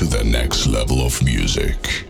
to the next level of music.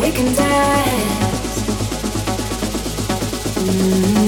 We can dance. Mm-hmm.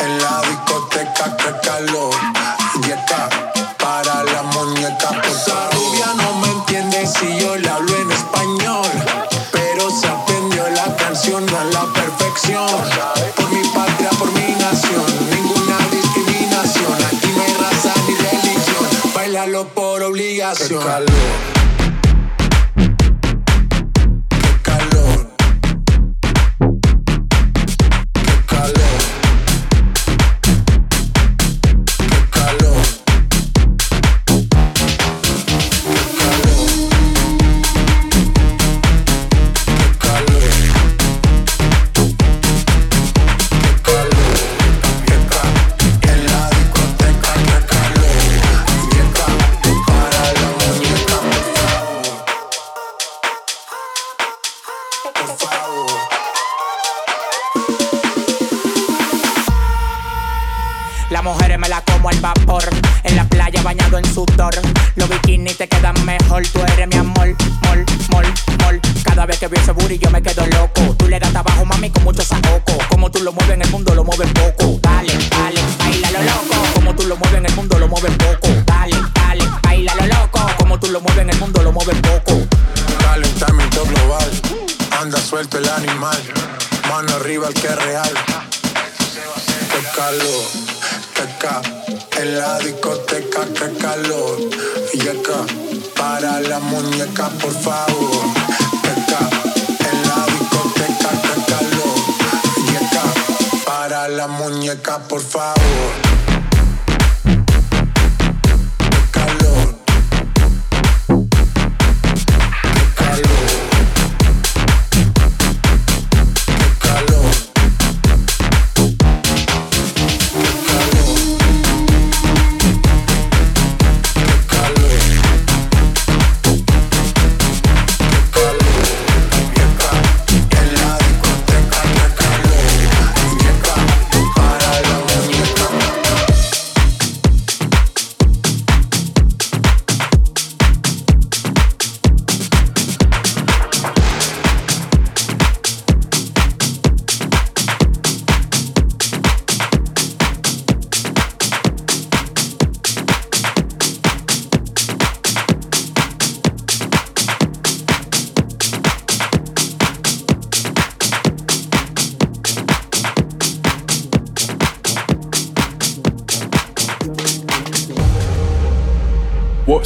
En la discoteca, ¡calor! Yécame para la moneda. por la rubia no me entiende si yo le hablo en español, pero se aprendió la canción a la perfección. Por mi patria, por mi nación, ninguna discriminación, aquí ni raza ni religión. Bailarlo por obligación.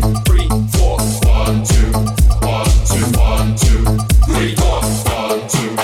One, two, one, two, one, two, three, four, one, two.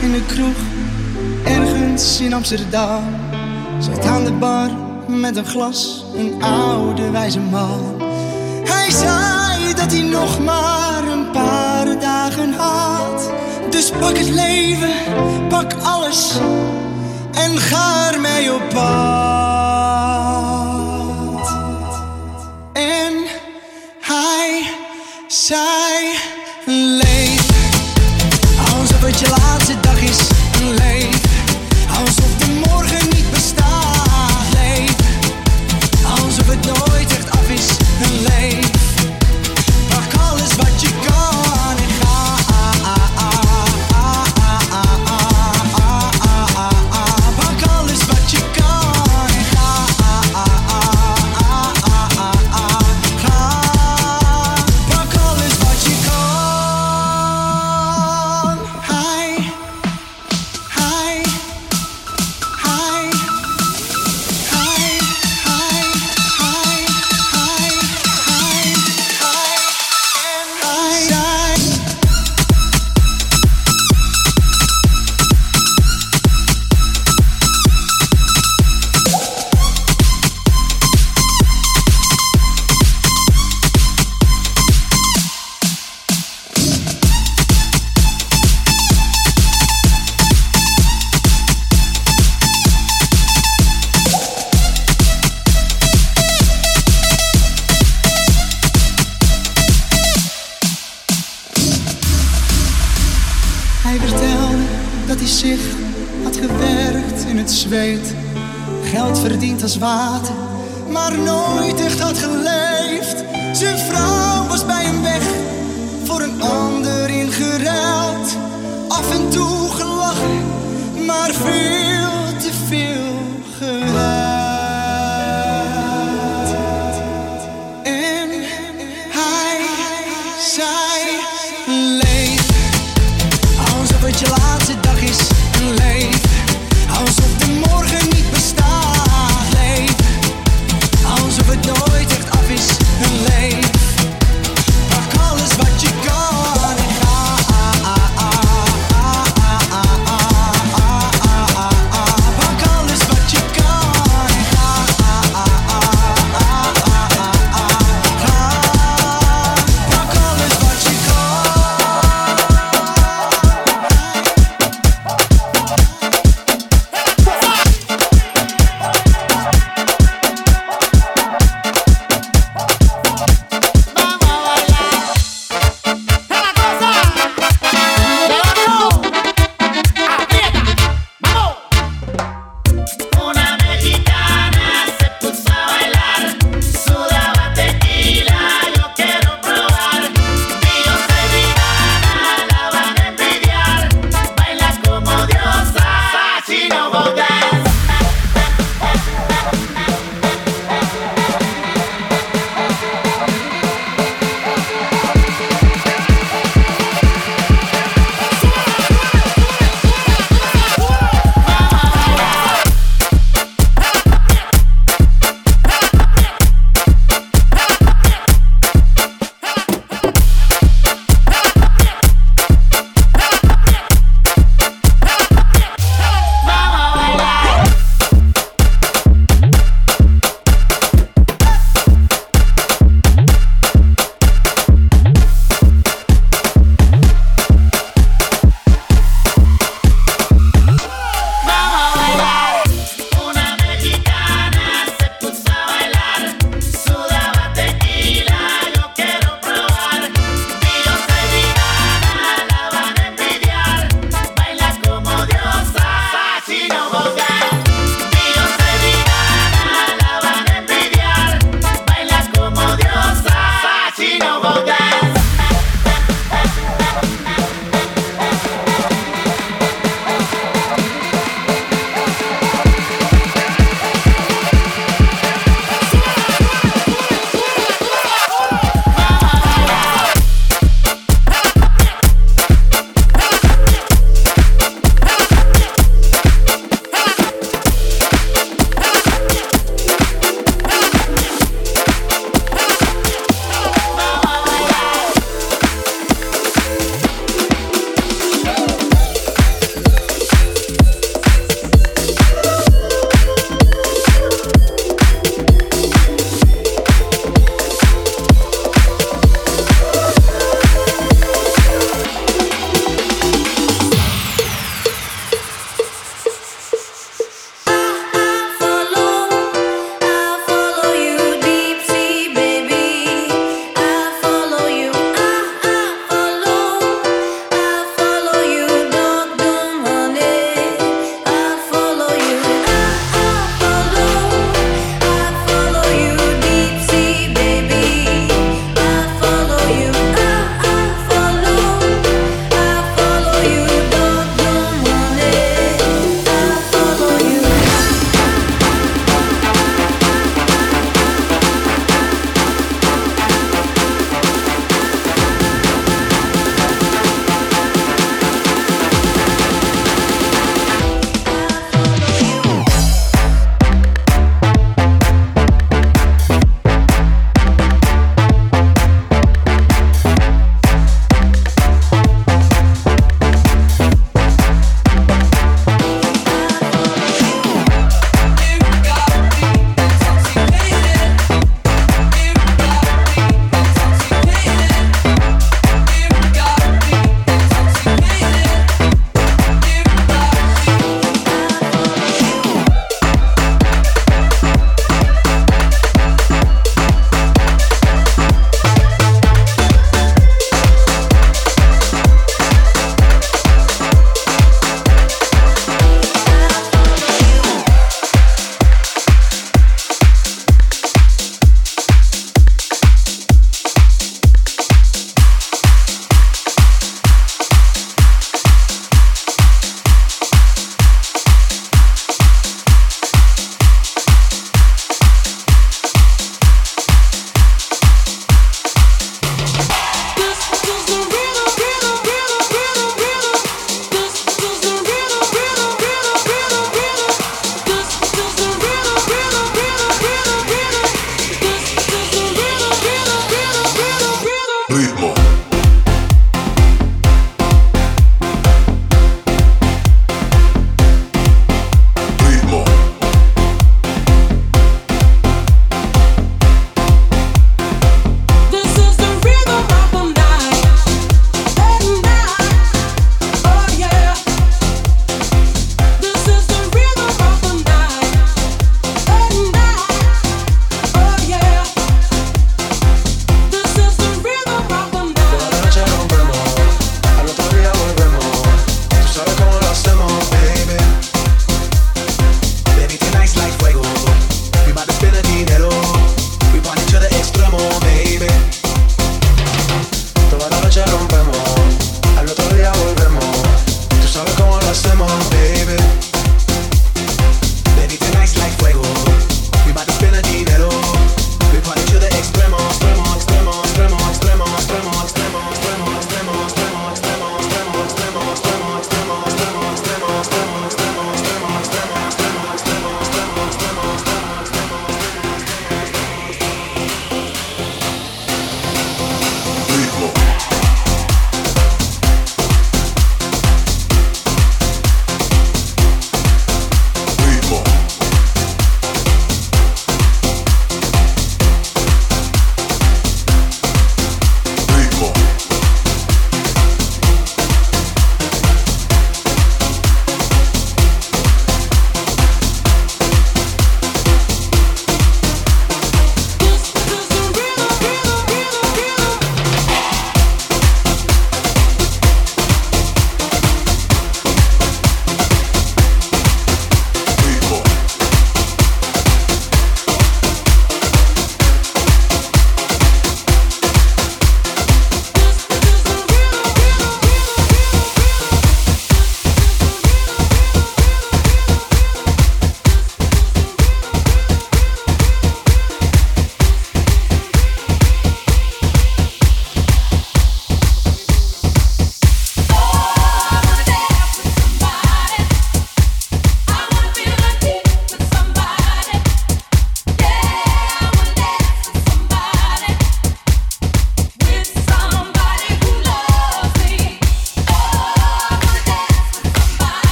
in de kroeg, ergens in Amsterdam. Zat aan de bar met een glas, een oude wijze man. Hij zei dat hij nog maar een paar dagen had. Dus pak het leven, pak alles en ga ermee op pad.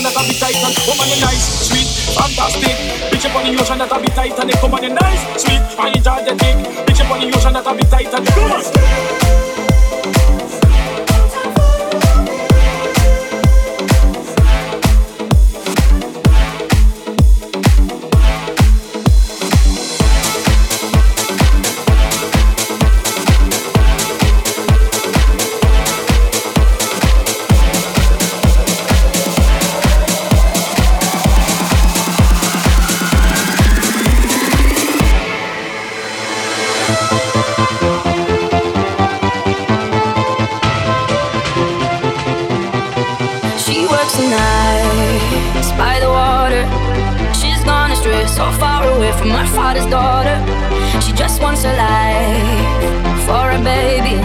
ocean that I be tight and come on you nice, sweet, fantastic. Bitch up on the ocean that I be tight and come on you nice, sweet, and enjoy the dick. Bitch up on the ocean that I be tight and come on. my father's daughter. She just wants a life for a baby.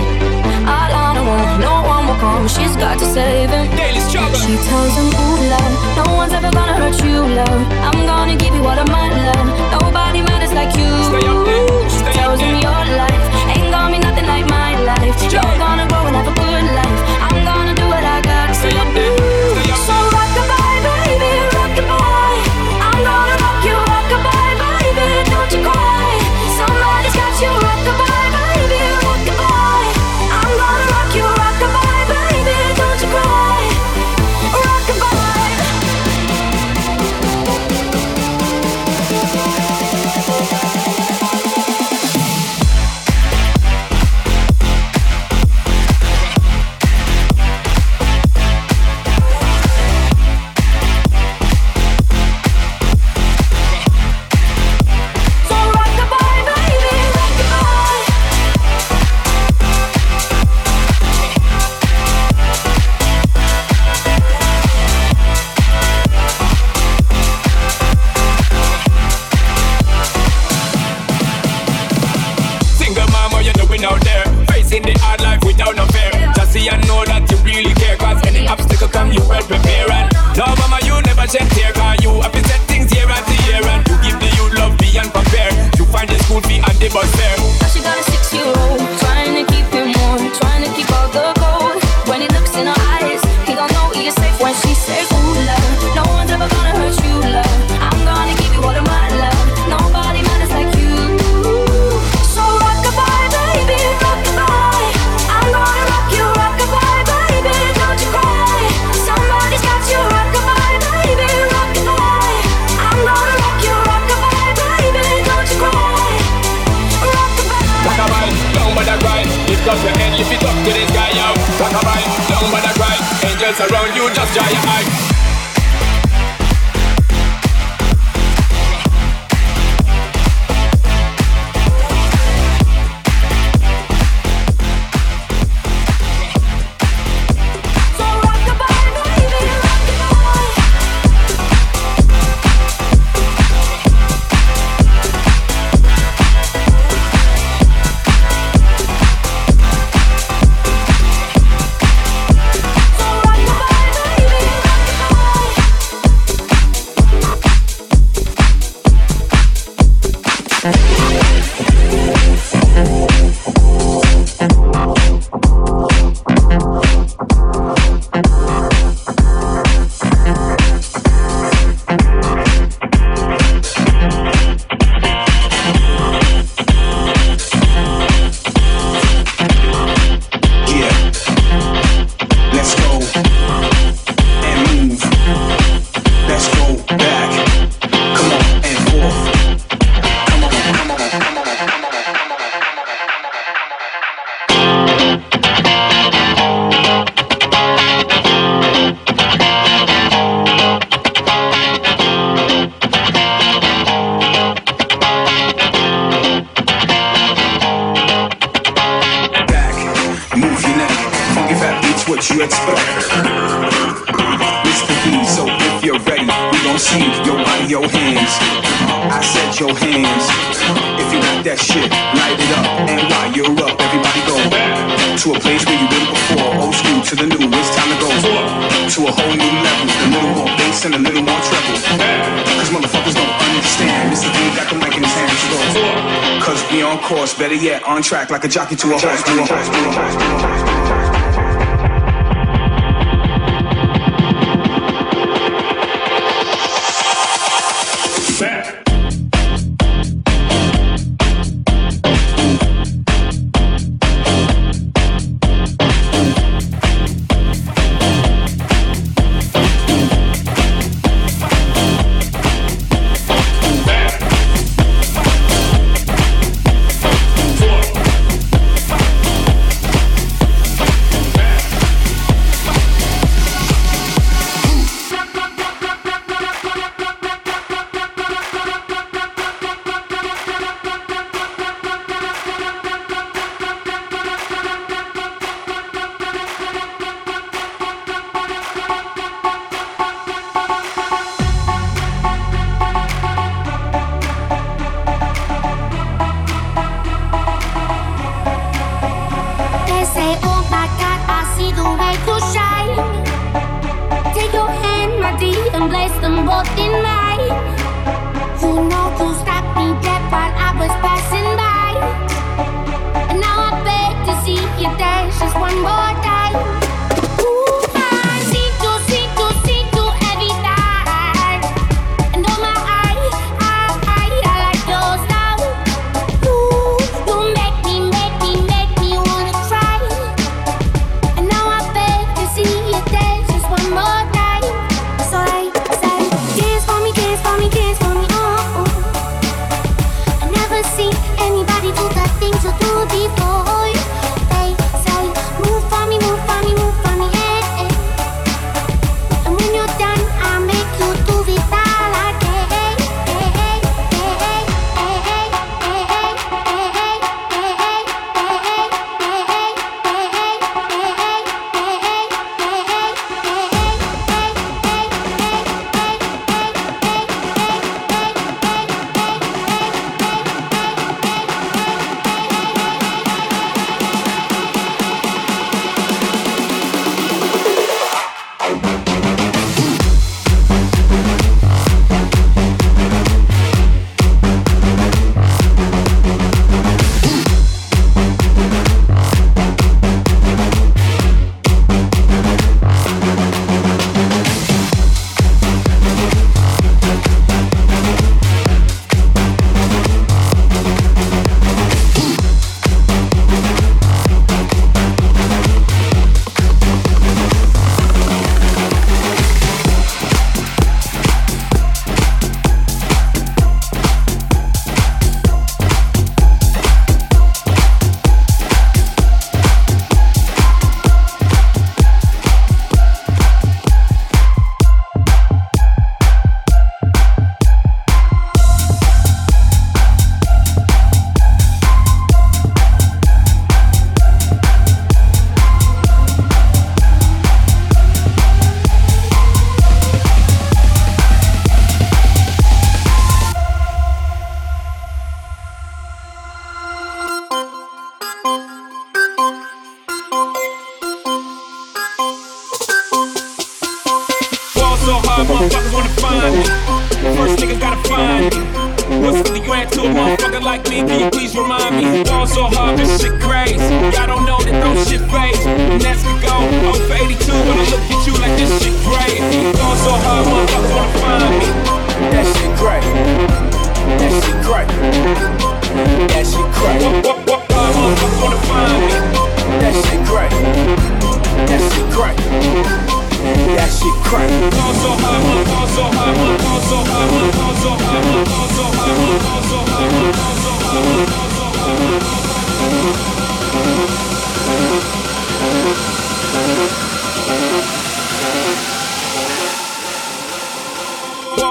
All on her own, no one will come. She's got to save him. Daily struggle. She tells him, Ooh, love, no one's ever gonna hurt you, love. I'm gonna give you all of my love. Nobody matters like you. Stay up there. Stay she tells him your life ain't gonna be nothing like my life. You're gonna. your hands. I said your hands. If you like that shit, light it up. And while you're up, everybody go to a place where you've been before. Old school to the new, it's time to go to a whole new level. A little more bass and a little more treble. Cause motherfuckers don't understand. This is the got the mic in his hands. Go. Cause we on course, better yet, on track like a jockey to a horse.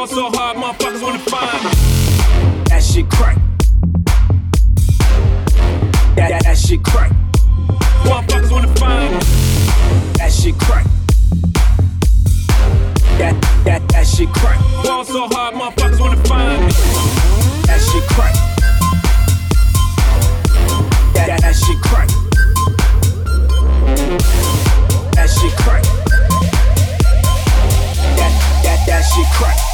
Fall so hard. Fall so hard, motherfuckers wanna find me. That shit crack. That, that, that shit crack. Motherfuckers wanna find me. That shit crack. That, that, that shit crack. Fall so hard, motherfuckers wanna find me. That shit crack. That, that, that shit crack. That shit crack. That, that, that shit crack.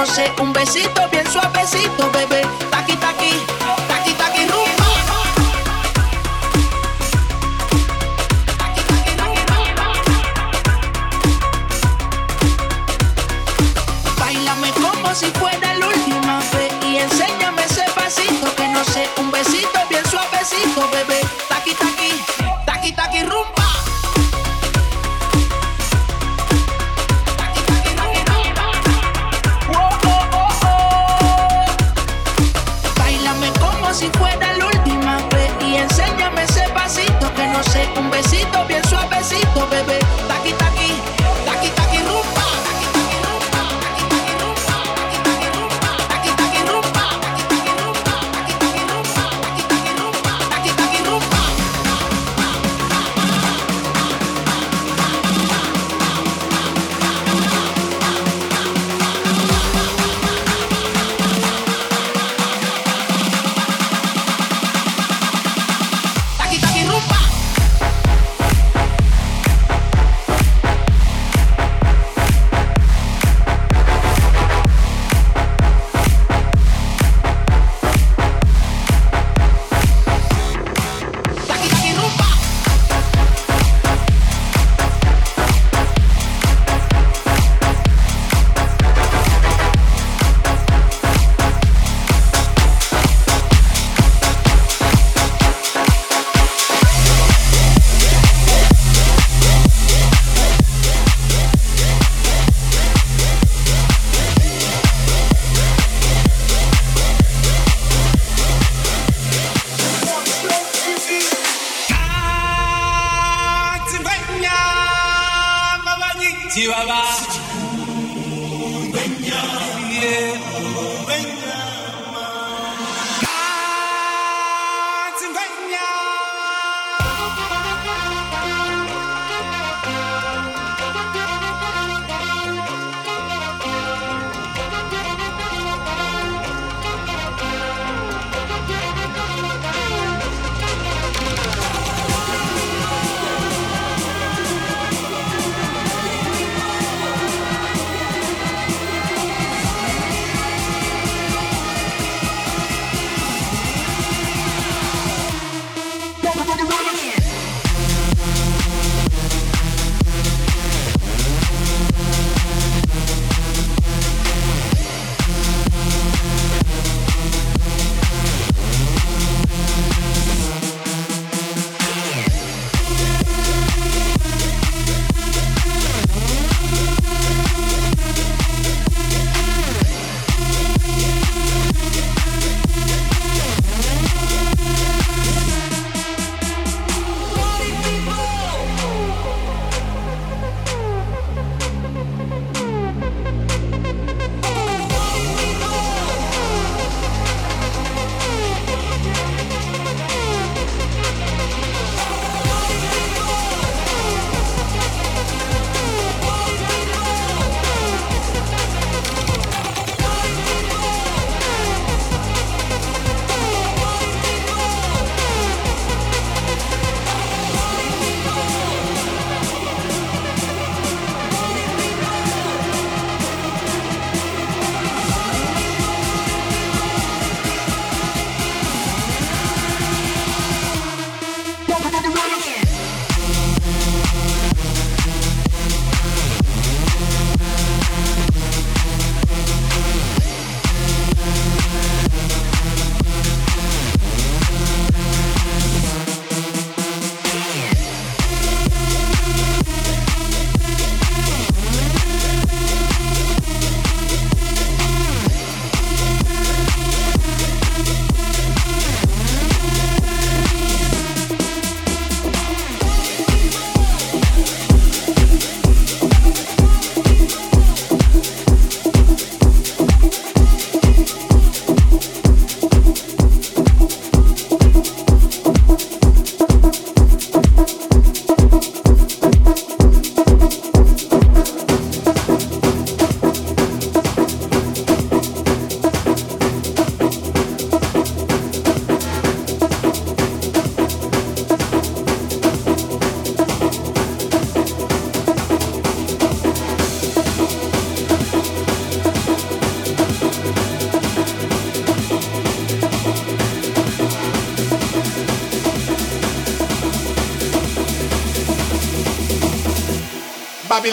No sé, un besito bien suavecito, bebé.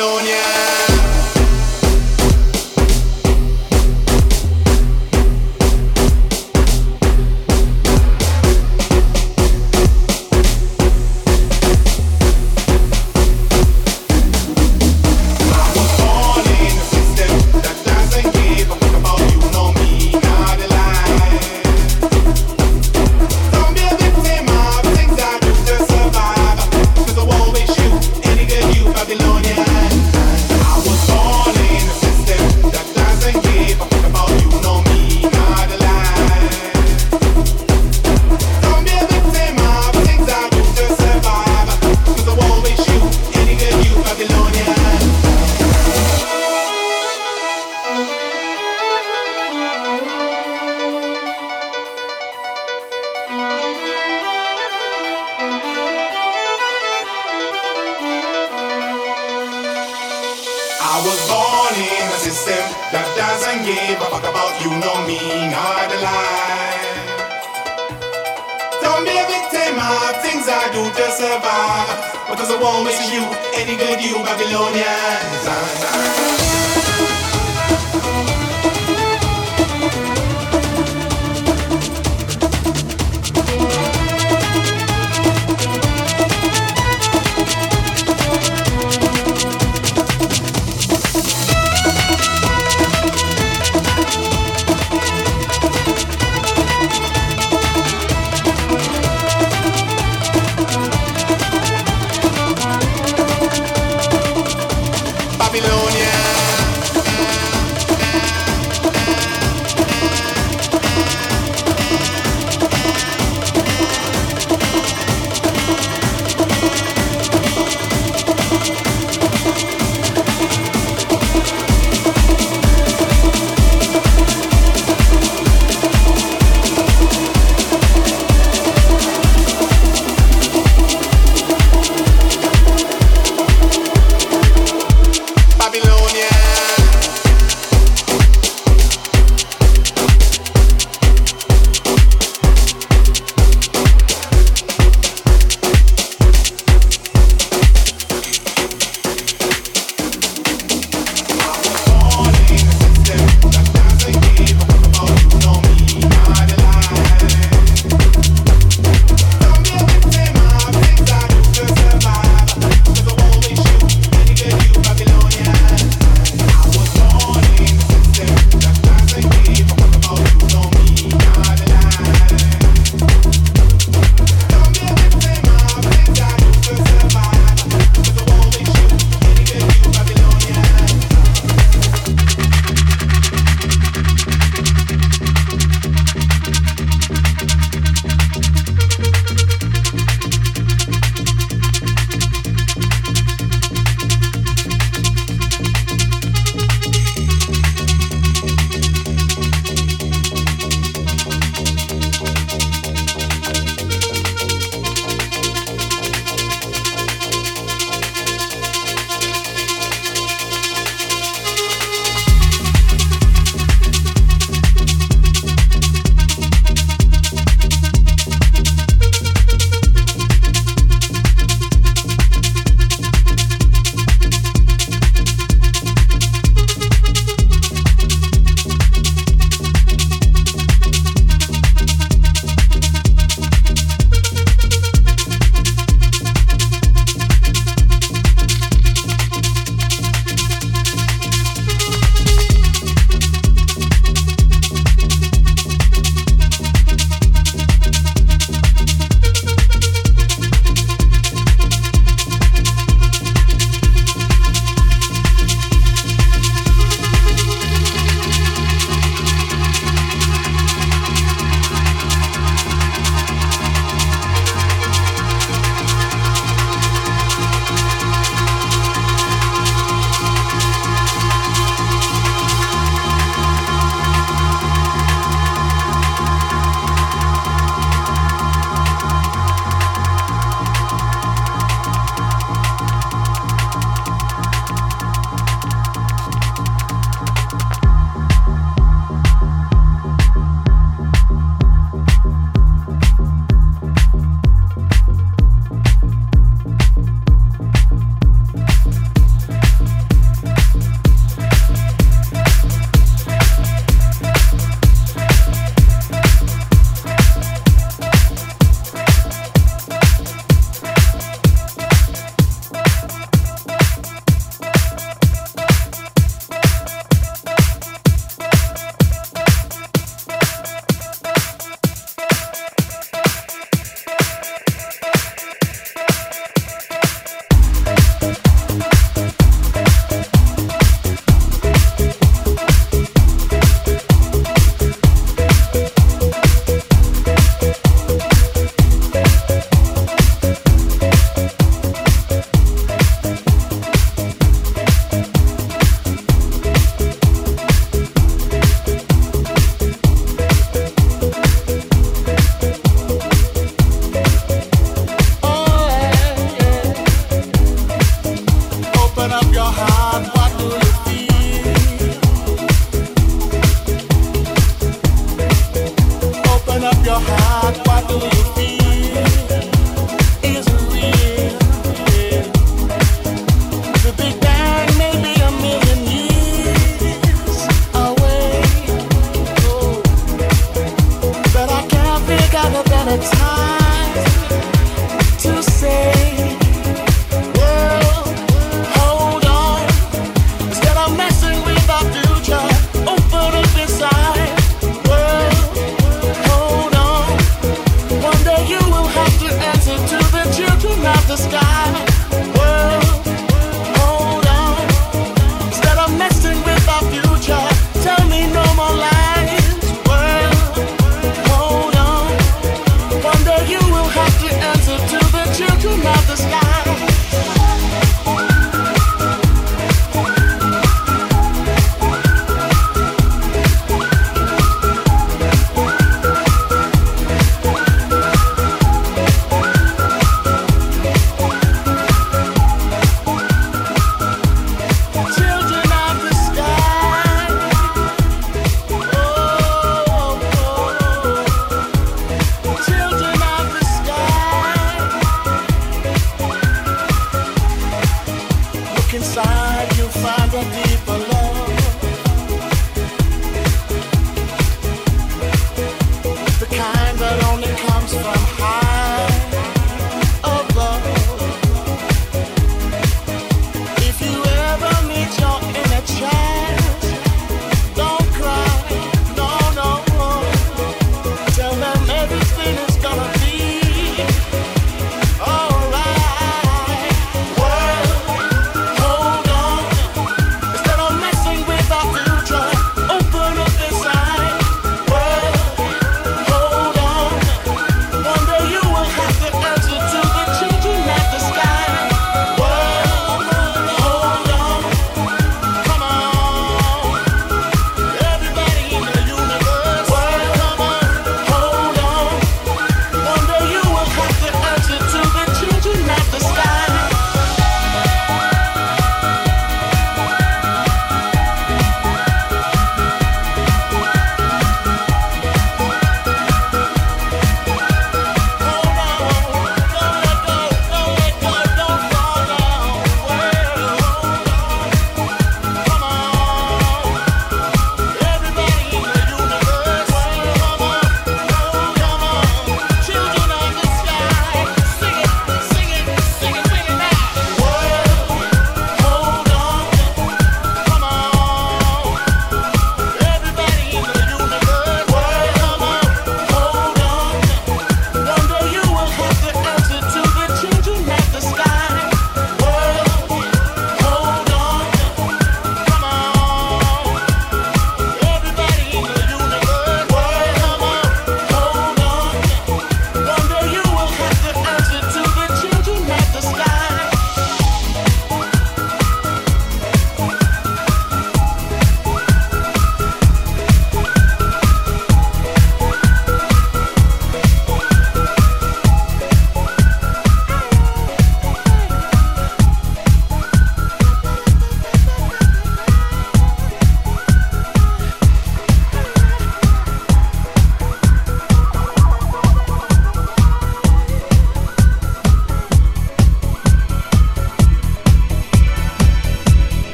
Babylonia.